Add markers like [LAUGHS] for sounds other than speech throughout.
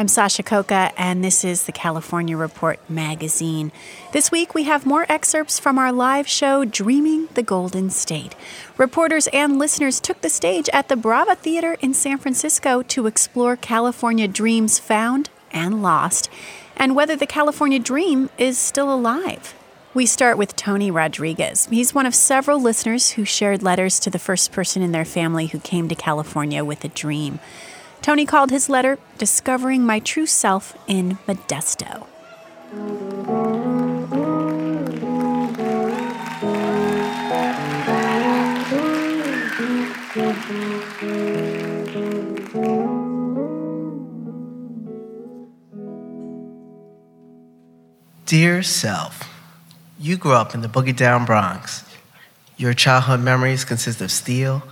I'm Sasha Khokha, and this is the California Report magazine. This week, we have more excerpts from our live show, Dreaming the Golden State. Reporters and listeners took the stage at the Brava Theater in San Francisco to explore California dreams found and lost, and whether the California dream is still alive. We start with Tony Rodriguez. He's one of several listeners who shared letters to the first person in their family who came to California with a dream. Tony called his letter Discovering My True Self in Modesto. Dear self, you grew up in the boogie down Bronx. Your childhood memories consist of steel,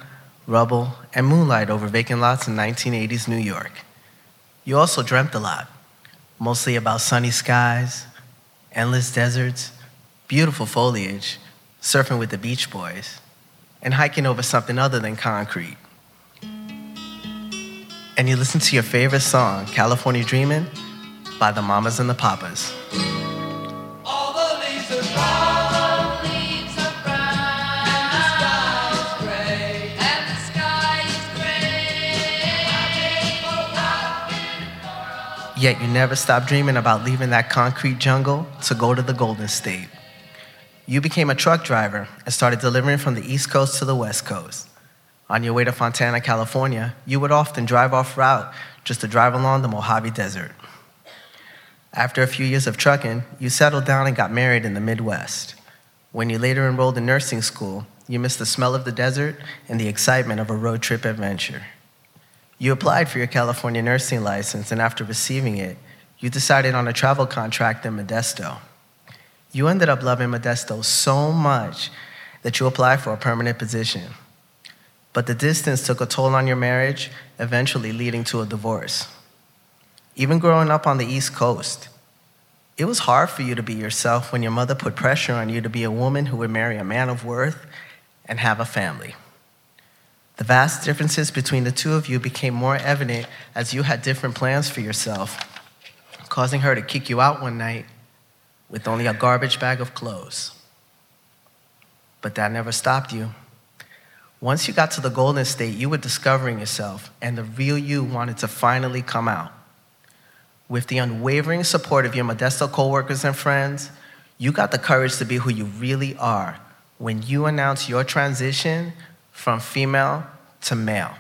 rubble, and moonlight over vacant lots in 1980s New York. You also dreamt a lot, mostly about sunny skies, endless deserts, beautiful foliage, surfing with the Beach Boys, and hiking over something other than concrete. And you listened to your favorite song, California Dreamin', by the Mamas and the Papas. Yet you never stopped dreaming about leaving that concrete jungle to go to the Golden State. You became a truck driver and started delivering from the East Coast to the West Coast. On your way to Fontana, California, you would often drive off route just to drive along the Mojave Desert. After a few years of trucking, you settled down and got married in the Midwest. When you later enrolled in nursing school, you missed the smell of the desert and the excitement of a road trip adventure. You applied for your California nursing license, and after receiving it, you decided on a travel contract in Modesto. You ended up loving Modesto so much that you applied for a permanent position. But the distance took a toll on your marriage, eventually leading to a divorce. Even growing up on the East Coast, it was hard for you to be yourself when your mother put pressure on you to be a woman who would marry a man of worth and have a family. The vast differences between the two of you became more evident as you had different plans for yourself, causing her to kick you out one night with only a garbage bag of clothes. But that never stopped you. Once you got to the Golden State, you were discovering yourself, and the real you wanted to finally come out. With the unwavering support of your Modesto coworkers and friends, you got the courage to be who you really are when you announced your transition from female to male.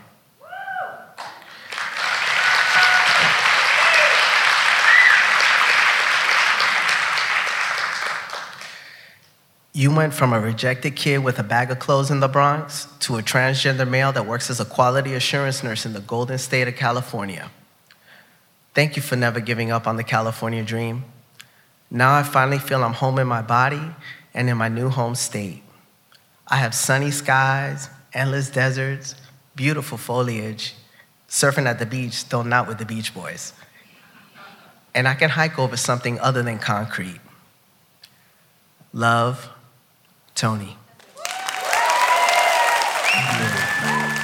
You went from a rejected kid with a bag of clothes in the Bronx to a transgender male that works as a quality assurance nurse in the Golden State of California. Thank you for never giving up on the California dream. Now I finally feel I'm home in my body and in my new home state. I have sunny skies, endless deserts, beautiful foliage, surfing at the beach, though not with the Beach Boys. And I can hike over something other than concrete. Love, Tony.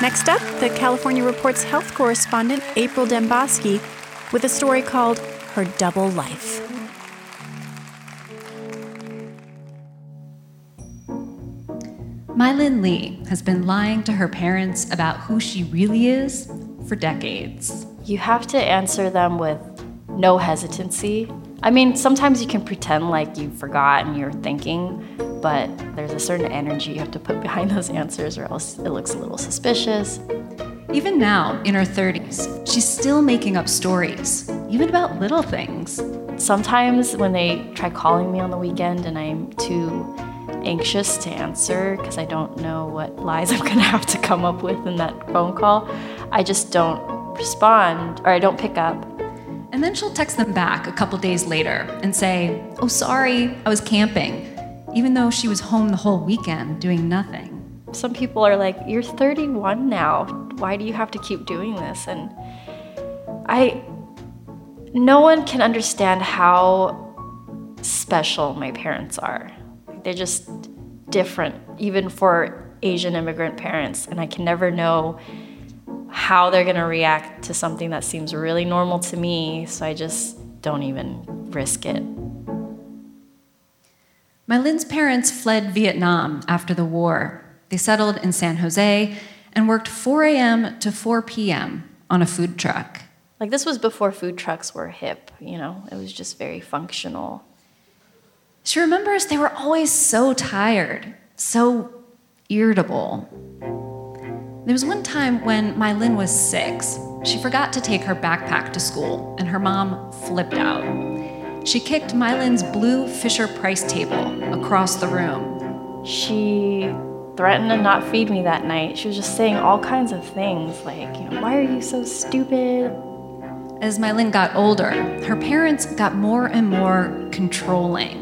Next up, the California Report's health correspondent, April Dembosky, with a story called Her Double Life. Mylin Lee has been lying to her parents about who she really is for decades. You have to answer them with no hesitancy. I mean, sometimes you can pretend like you forgot and you're thinking, but there's a certain energy you have to put behind those answers or else it looks a little suspicious. Even now, in her 30s, she's still making up stories, even about little things. Sometimes when they try calling me on the weekend and I'm too anxious to answer because I don't know what lies [LAUGHS] I'm gonna have to come up with in that phone call, I just don't respond or I don't pick up. And then she'll text them back a couple days later and say, Oh, sorry, I was camping, even though she was home the whole weekend doing nothing. Some people are like, You're 31 now. Why do you have to keep doing this? And I, no one can understand how special my parents are. They're just different, even for Asian immigrant parents. And I can never know how they're going to react to something that seems really normal to me. So I just don't even risk it. Mylin's parents fled Vietnam after the war. They settled in San Jose and worked 4 a.m. to 4 p.m. on a food truck. Like, this was before food trucks were hip, you know, it was just very functional. She remembers they were always so tired, so irritable. There was one time when Mylin was six. She forgot to take her backpack to school, and her mom flipped out. She kicked Mylin's blue Fisher Price table across the room. She threatened to not feed me that night. She was just saying all kinds of things like, you know, why are you so stupid? As Mylin got older, her parents got more and more controlling.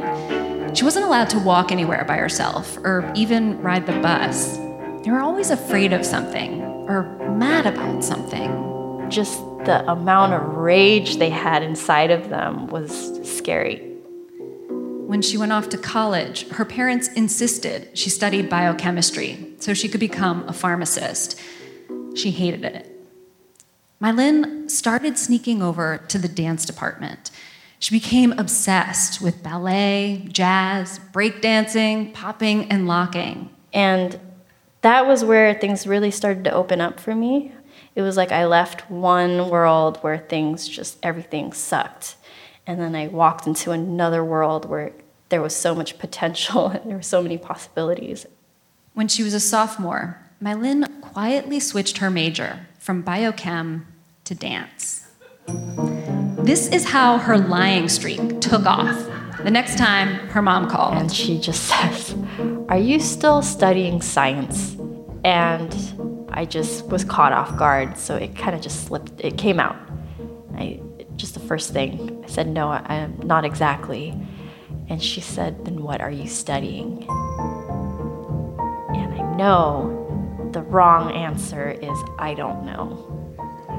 She wasn't allowed to walk anywhere by herself or even ride the bus. They were always afraid of something or mad about something. Just the amount of rage they had inside of them was scary. When she went off to college, her parents insisted she studied biochemistry so she could become a pharmacist. She hated it. Mylin started sneaking over to the dance department. She became obsessed with ballet, jazz, breakdancing, popping, and locking. And that was where things really started to open up for me. It was like I left one world where things just, everything sucked. And then I walked into another world where there was so much potential [LAUGHS] and there were so many possibilities. When she was a sophomore, Mylin quietly switched her major from biochem to dance. This is how her lying streak took off. The next time her mom called. And she just [LAUGHS] says, Are you still studying science? And I just was caught off guard, so it kind of just slipped, it came out. I, just the first thing, I said, No, I am not exactly. And she said, Then what are you studying? And I know the wrong answer is, I don't know.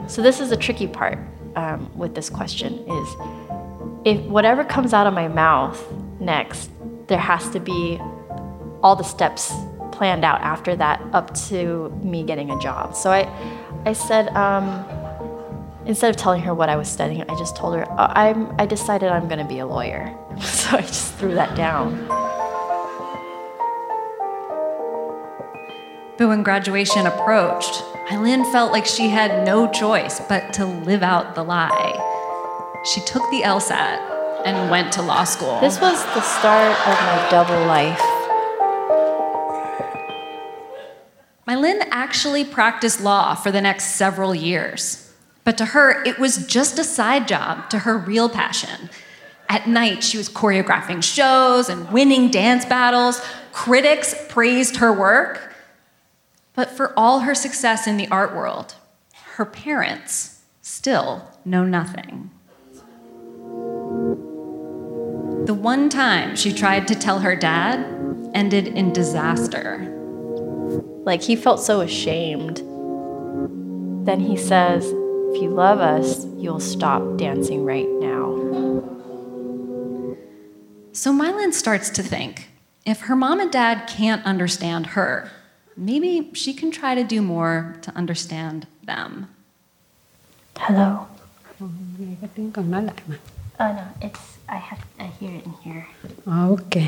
So this is the tricky part um, with this question is if whatever comes out of my mouth next, there has to be all the steps planned out after that up to me getting a job. So I, I said, um, instead of telling her what I was studying, I just told her, uh, I'm, I decided I'm going to be a lawyer. [LAUGHS] So I just threw that down. But when graduation approached, Eileen felt like she had no choice but to live out the lie. She took the LSAT and went to law school. This was the start of my double life. Mylin actually practiced law for the next several years. But to her, it was just a side job to her real passion. At night, she was choreographing shows and winning dance battles. Critics praised her work. But for all her success in the art world, her parents still know nothing. The one time she tried to tell her dad ended in disaster. Like he felt so ashamed. Then he says, If you love us, you'll stop dancing right now. So Mylin starts to think if her mom and dad can't understand her, maybe she can try to do more to understand them. Hello. Ờ, nghe cái tiếng con nói lại mà. Oh no, it's I have I hear it in here. Ok.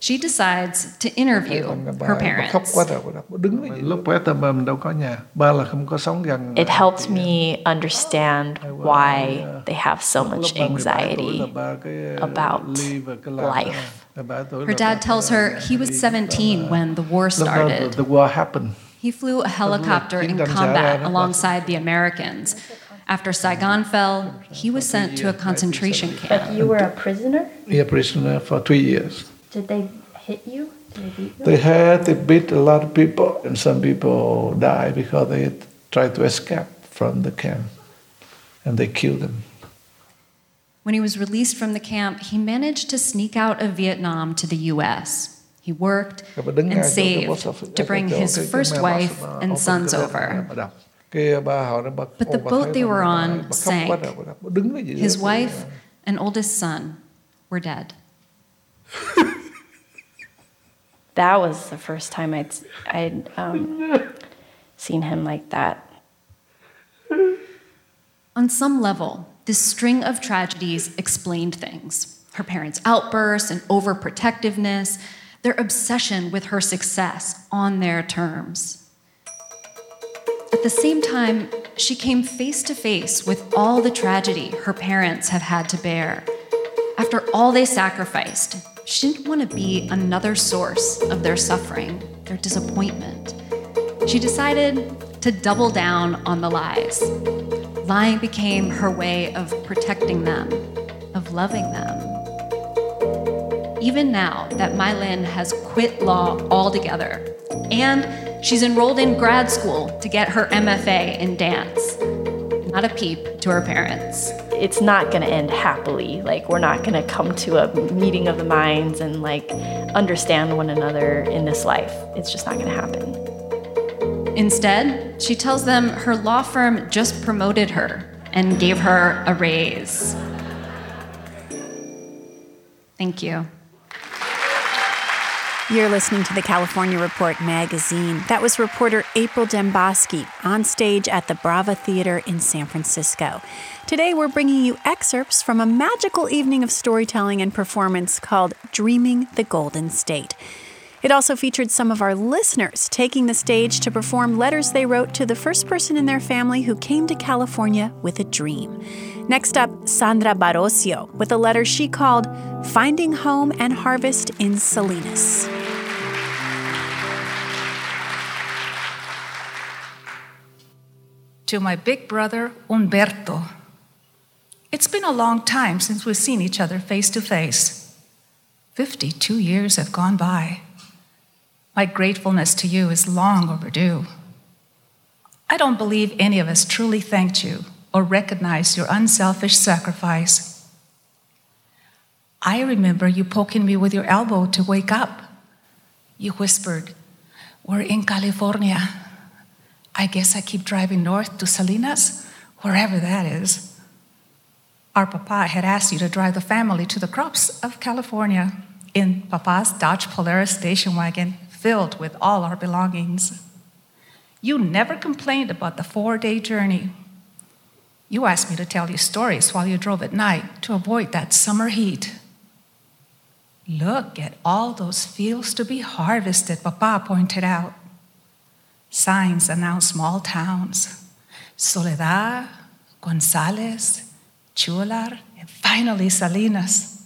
She decides to interview her parents. quá trời bà, bà đứng ở lúc bé tầm mình đâu có nhà ba là không có sống gần It helped me understand why they have so much ba 17 tuổi anxiety là ba cái about ly và cái làm life. Là ba tuổi Her dad tells her he was 17 when the war lúc đó the, started. the war happened He flew a helicopter in chiến tranh xảy ra combat alongside the Americans. After Saigon fell, he was sent to a concentration camp. But camp. you were a prisoner? yeah prisoner for two years Did they hit you? Did they beat you? they had they beat a lot of people and some people died because they tried to escape from the camp and they killed them When he was released from the camp, he managed to sneak out of Vietnam to the US. He worked Rồi bà đứng ngay and chỗ cái post saved to bring his cái- cái first wife and sons over. letter, bà đọc. Cái bà hỏi nó bà, But the boat they were on bà sank. quá trời, bà đọc. Bà đứng cái gì His wife and oldest son were dead. [LAUGHS] That was the first time I'd, I'd um, seen him like that. On some level, this string of tragedies explained things her parents' outbursts and overprotectiveness, their obsession with her success on their terms. At the same time, she came face to face with all the tragedy her parents have had to bear. After all they sacrificed, she didn't want to be another source of their suffering, their disappointment. She decided to double down on the lies. Lying became her way of protecting them, of loving them. Even now that Mylin has quit law altogether, and she's enrolled in grad school to get her MFA in dance, not a peep to her parents. It's not going to end happily. Like, we're not going to come to a meeting of the minds and, like, understand one another in this life. It's just not going to happen. Instead, she tells them her law firm just promoted her and gave her a raise. Thank you. You're listening to the California Report magazine. That was reporter April Dembosky on stage at the Brava Theater in San Francisco. Today, we're bringing you excerpts from a magical evening of storytelling and performance called Dreaming the Golden State. It also featured some of our listeners taking the stage to perform letters they wrote to the first person in their family who came to California with a dream. Next up, Sandra Barocio with a letter she called Finding Home and Harvest in Salinas. to my big brother Umberto. It's been a long time since we've seen each other face to face. 52 years have gone by. My gratefulness to you is long overdue. I don't believe any of us truly thanked you or recognized your unselfish sacrifice. I remember you poking me with your elbow to wake up. You whispered, We're in California. I guess I keep driving north to Salinas, wherever that is. Our papa had asked you to drive the family to the crops of California in papa's Dodge Polara station wagon filled with all our belongings. You never complained about the four day journey. You asked me to tell you stories while you drove at night to avoid that summer heat. Look at all those fields to be harvested, Papa pointed out. Signs announce small towns Soledad, Gonzales, Chualar, and finally Salinas.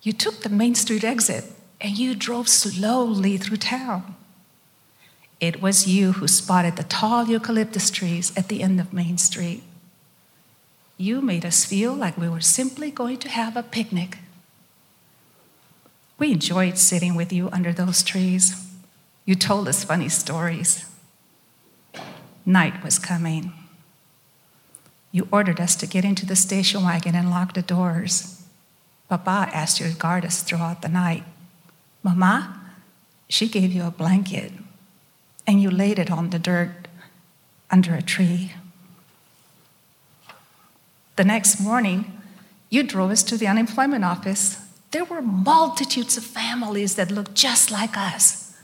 You took the Main Street exit and you drove slowly through town. It was you who spotted the tall eucalyptus trees at the end of Main Street. You made us feel like we were simply going to have a picnic. We enjoyed sitting with you under those trees. You told us funny stories. Night was coming. You ordered us to get into the station wagon and lock the doors. Papa asked you to guard us throughout the night. Mama, she gave you a blanket and you laid it on the dirt under a tree. The next morning, you drove us to the unemployment office. There were multitudes of families that looked just like us.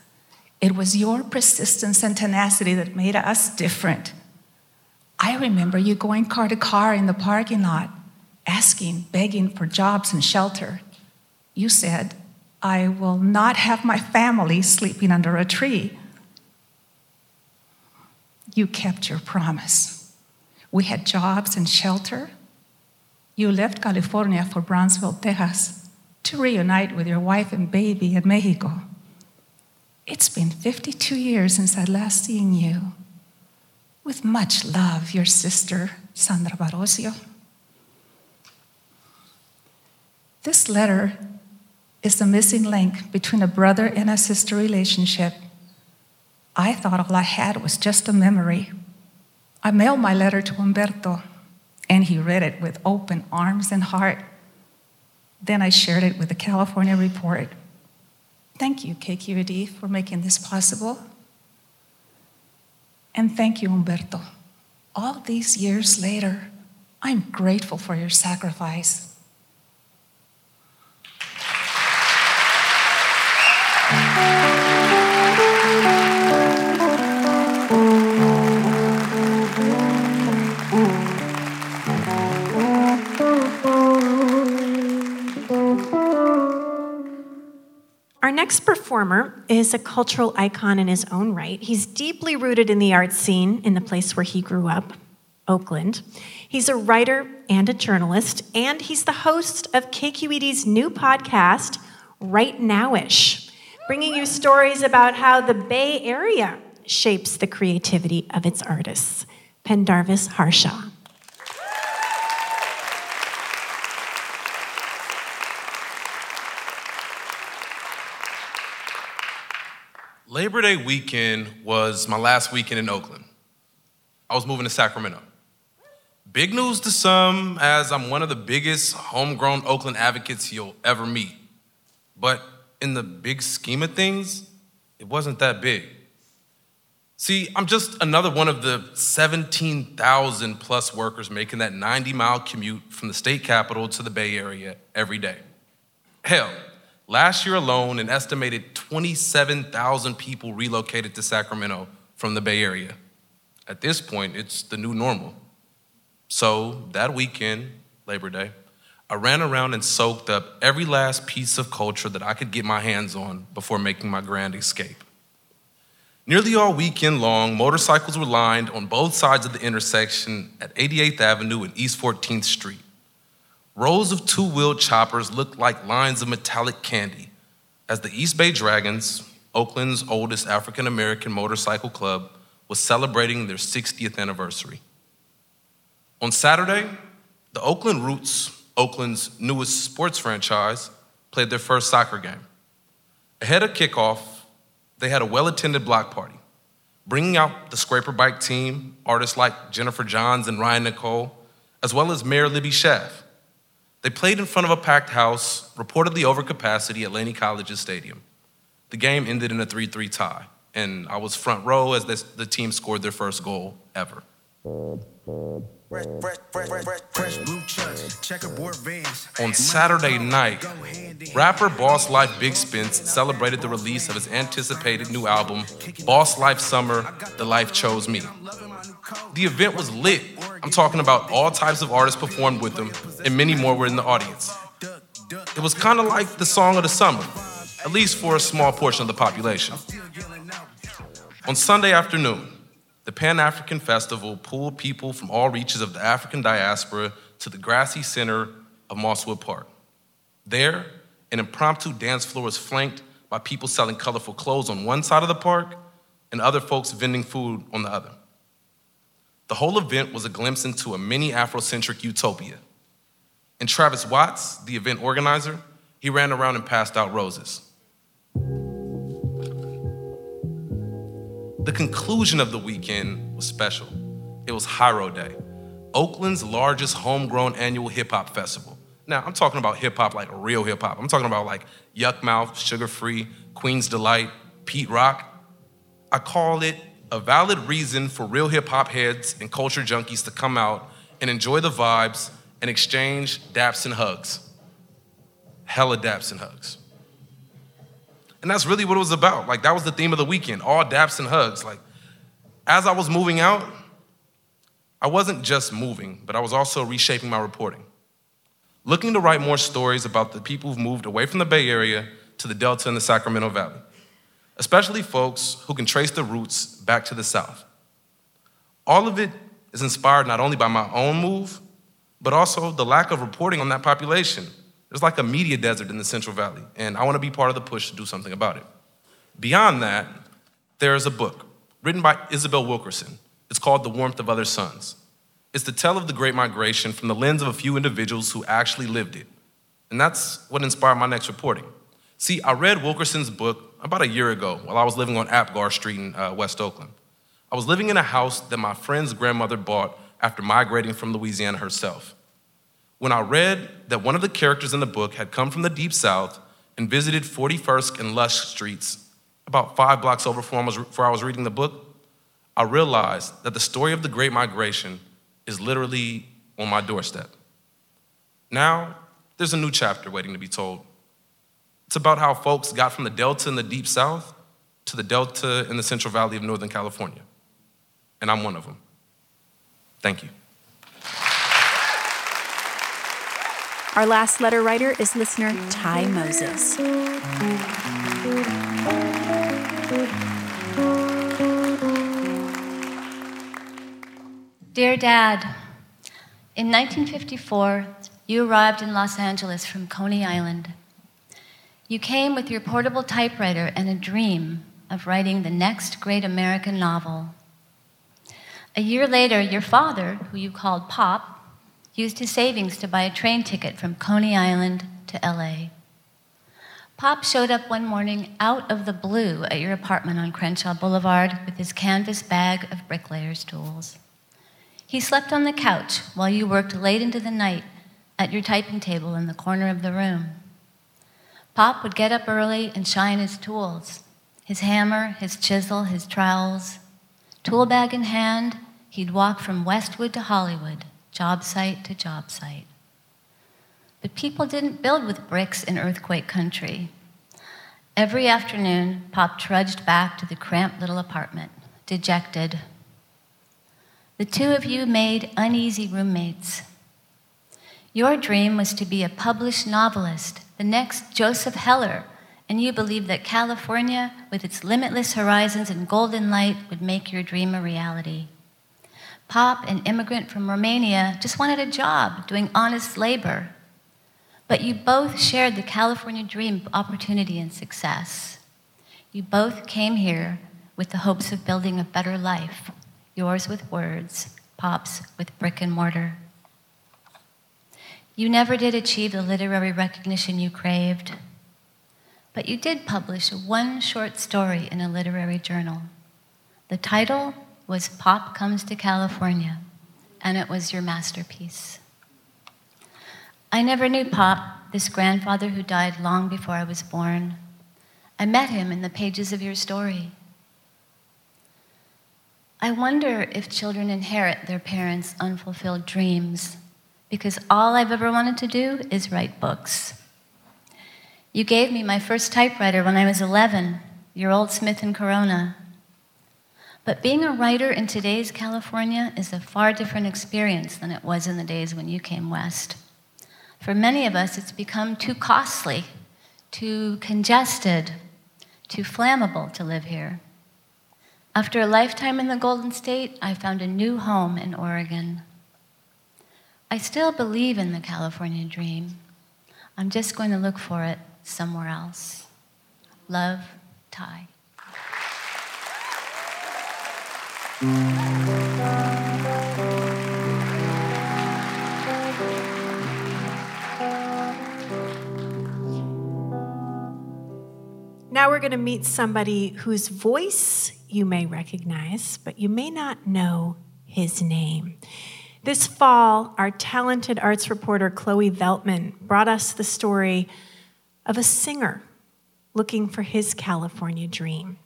It was your persistence and tenacity that made us different. I remember you going car to car in the parking lot, asking, begging for jobs and shelter. You said, I will not have my family sleeping under a tree. You kept your promise. We had jobs and shelter. You left California for Brownsville, Texas to reunite with your wife and baby in Mexico. It's been 52 years since I last seen you. With much love, your sister, Sandra Barocio. This letter is the missing link between a brother and a sister relationship. I thought all I had was just a memory. I mailed my letter to Umberto, and he read it with open arms and heart. Then I shared it with the California Report. Thank you, KQED, for making this possible. And thank you, Umberto. All these years later, I'm grateful for your sacrifice. Our next performer is a cultural icon in his own right. He's deeply rooted in the art scene in the place where he grew up, Oakland. He's a writer and a journalist, and he's the host of KQED's new podcast, Right Nowish, bringing you stories about how the Bay Area shapes the creativity of its artists. Pendarvis Harshaw. Labor Day weekend was my last weekend in Oakland. I was moving to Sacramento. Big news to some, as I'm one of the biggest homegrown Oakland advocates you'll ever meet. But in the big scheme of things, it wasn't that big. See, I'm just another one of the 17,000 plus workers making that 90 mile commute from the state capital to the Bay Area every day. Hell, last year alone, an estimated 27,000 people relocated to Sacramento from the Bay Area. At this point, it's the new normal. So that weekend, Labor Day, I ran around and soaked up every last piece of culture that I could get my hands on before making my grand escape. Nearly all weekend long, motorcycles were lined on both sides of the intersection at 88th Avenue and East 14th Street. Rows of two wheeled choppers looked like lines of metallic candy as the East Bay Dragons, Oakland's oldest African American motorcycle club, was celebrating their 60th anniversary. On Saturday, the Oakland Roots, Oakland's newest sports franchise, played their first soccer game. Ahead of kickoff, they had a well attended block party, bringing out the Scraper Bike team, artists like Jennifer Johns and Ryan Nicole, as well as Mayor Libby Schaaf. They played in front of a packed house, reportedly over capacity at Laney College's stadium. The game ended in a 3 3 tie, and I was front row as the team scored their first goal ever. On Saturday night, rapper Boss Life Big Spence celebrated the release of his anticipated new album, Boss Life Summer The Life Chose Me. The event was lit. I'm talking about all types of artists performed with him, and many more were in the audience. It was kind of like the song of the summer, at least for a small portion of the population. On Sunday afternoon, the Pan African Festival pulled people from all reaches of the African diaspora to the grassy center of Mosswood Park. There, an impromptu dance floor was flanked by people selling colorful clothes on one side of the park and other folks vending food on the other. The whole event was a glimpse into a mini Afrocentric utopia. And Travis Watts, the event organizer, he ran around and passed out roses. The conclusion of the weekend was special. It was Hiero Day, Oakland's largest homegrown annual hip hop festival. Now, I'm talking about hip hop like real hip hop. I'm talking about like Yukmouth, Suga Free, Queen's Delight, Pete Rock. I call it a valid reason for real hip hop heads and culture junkies to come out and enjoy the vibes and exchange daps and hugs. Hella daps and hugs. And that's really what it was about. Like, that was the theme of the weekend all daps and hugs. Like, as I was moving out, I wasn't just moving, but I was also reshaping my reporting. Looking to write more stories about the people who've moved away from the Bay Area to the Delta and the Sacramento Valley, especially folks who can trace their roots back to the South. All of it is inspired not only by my own move, but also the lack of reporting on that population. There's like a media desert in the Central Valley, and I want to be part of the push to do something about it. Beyond that, there is a book written by Isabel Wilkerson. It's called The Warmth of Other Suns. It's the tale of the Great Migration from the lens of a few individuals who actually lived it. And that's what inspired my next reporting. See, I read Wilkerson's book about a year ago while I was living on Apgar Street in uh, West Oakland. I was living in a house that my friend's grandmother bought after migrating from Louisiana herself. When I read that one of the characters in the book had come from the Deep South and visited 41st and Lush Streets, about five blocks over from where I was reading the book, I realized that the story of the Great Migration is literally on my doorstep. Now, there's a new chapter waiting to be told. It's about how folks got from the Delta in the Deep South to the Delta in the Central Valley of Northern California. And I'm one of them. Thank you. Our last letter writer is listener Ty Moses. Dear Dad, in 1954, you arrived in Los Angeles from Coney Island. You came with your portable typewriter and a dream of writing the next great American novel. A year later, your father, who you called Pop, used his savings to buy a train ticket from Coney Island to LA. Pop showed up one morning out of the blue at your apartment on Crenshaw Boulevard with his canvas bag of bricklayer's tools. He slept on the couch while you worked late into the night at your typing table in the corner of the room. Pop would get up early and shine his tools his hammer, his chisel, his trowels. Tool bag in hand, he'd walk from Westwood to Hollywood, job site to job site. But people didn't build with bricks in earthquake country. Every afternoon, Pop trudged back to the cramped little apartment, dejected, the two of you made uneasy roommates. Your dream was to be a published novelist, the next Joseph Heller, and you believed that California, with its limitless horizons and golden light, would make your dream a reality. Pop, an immigrant from Romania, just wanted a job doing honest labor. But you both shared the California dream of opportunity and success. You both came here with the hopes of building a better life yours with words, Pop's with brick and mortar. You never did achieve the literary recognition you craved, but you did publish one short story in a literary journal. The title was Pop Comes to California, and it was your masterpiece. I never knew Pop, this grandfather who died long before I was born. I met him in the pages of your story. I wonder if children inherit their parents' unfulfilled dreams because all I've ever wanted to do is write books. You gave me my first typewriter when I was 11, your old Smith and Corona. But being a writer in today's California is a far different experience than it was in the days when you came west. For many of us, it's become too costly, too congested, too flammable to live here. After a lifetime in the Golden State, I found a new home in Oregon. I still believe in the California dream. I'm just going to look for it somewhere else. Love, Ty. Now we're going to meet somebody whose voice you may recognize, but you may not know his name. This fall, our talented arts reporter Chloe Veltman brought us the story of a singer looking for his California dream.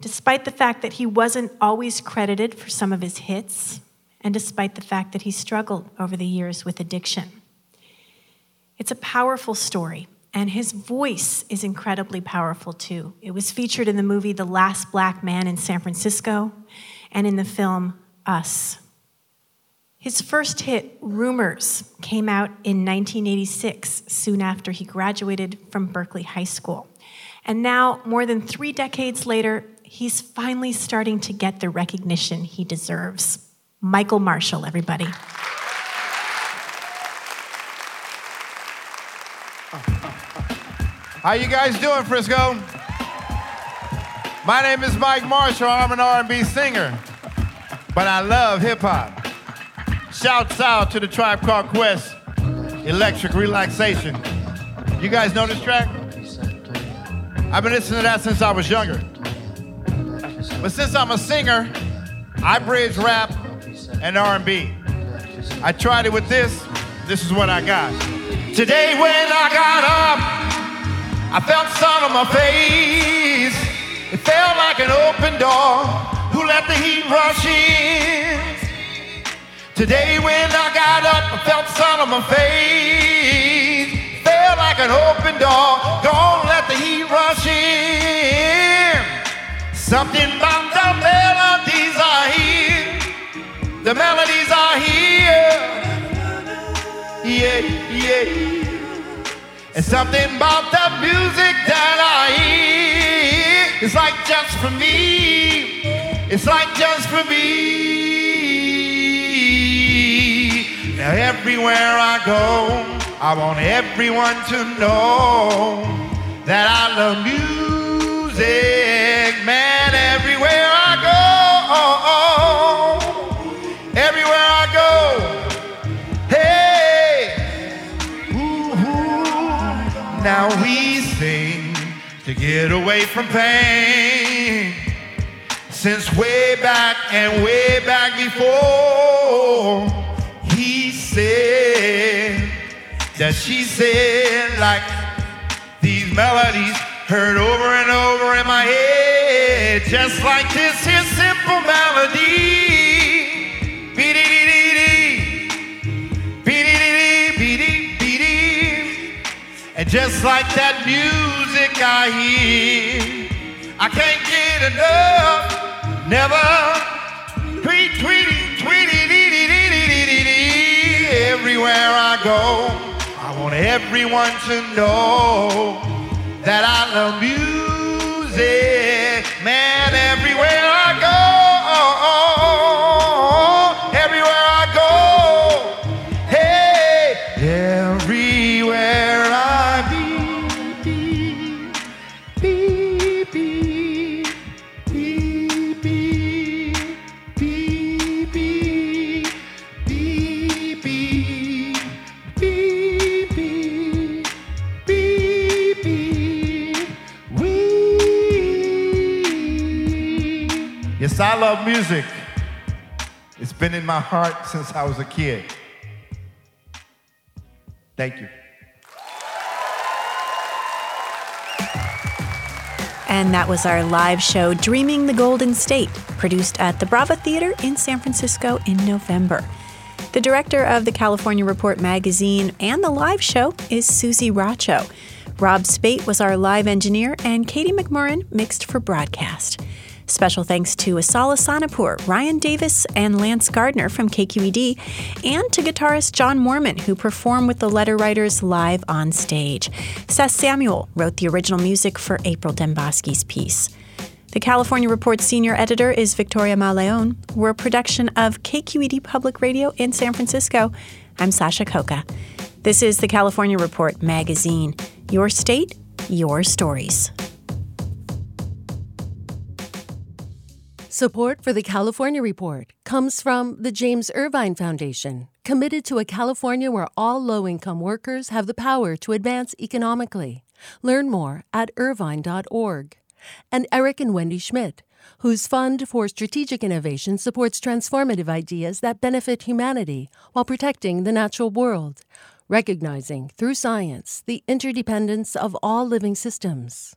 Despite the fact that he wasn't always credited for some of his hits, and despite the fact that he struggled over the years with addiction. It's a powerful story and his voice is incredibly powerful too. It was featured in the movie The Last Black Man in San Francisco and in the film Us. His first hit, Rumors, came out in 1986, soon after he graduated from Berkeley High School. And now, more than three decades later, he's finally starting to get the recognition he deserves. Michael Marshall, everybody. [LAUGHS] How you guys doing, Frisco? My name is Mike Marshall. I'm an R&B singer, but I love hip hop. Shouts out to the Tribe Called Quest, Electric Relaxation. You guys know this track? I've been listening to that since I was younger. But since I'm a singer, I bridge rap and R&B. I tried it with this. This is what I got. Today when I got up, I felt sun on my face. It felt like an open door. Who let the heat rush in? Today when I got up, I felt sun on my face. Felt like an open door. Gonna let the heat rush in. Something about the melodies I hear. The melodies I hear. Yeah, yeah. And something about the music that I hear. It's like just for me. It's like just for me. Now everywhere I go, I want everyone to know that I love music, man. Everywhere I go, everywhere I go, hey, ooh, ooh. now we sing to get away from pain. Since way back and way back before, he said that she said like these melodies heard over and over in my head, just like this here simple melody. Be-dee-dee-dee-dee. Be-dee-dee-dee, be-dee-dee-dee. And just like that music I hear, I can't get enough. Never tweet, tweety, tweety, dee, dee, dee, dee, dee, dee. Everywhere I go, I want everyone to know that I love music. Man, everywhere my heart since I was a kid. Thank you. And that was our live show, Dreaming the Golden State, produced at the Brava Theater in San Francisco in November. The director of the California Report magazine and the live show is Susie Racho. Rob Spate was our live engineer, and Katie McMurran mixed for broadcast. Special thanks to Asala Sanapur, Ryan Davis, and Lance Gardner from KQED, and to guitarist John Mormon, who performed with the letter writers live on stage. Seth Samuel wrote the original music for April Dembosky's piece. The California Report senior editor is Victoria Mauleón. We're a production of KQED Public Radio in San Francisco. I'm Sasha Khokha. This is the California Report magazine. Your state, your stories. Support for the California Report comes from the James Irvine Foundation, committed to a California where all low income workers have the power to advance economically. Learn more at irvine.org. And Eric and Wendy Schmidt, whose Fund for Strategic Innovation supports transformative ideas that benefit humanity while protecting the natural world, recognizing through science the interdependence of all living systems.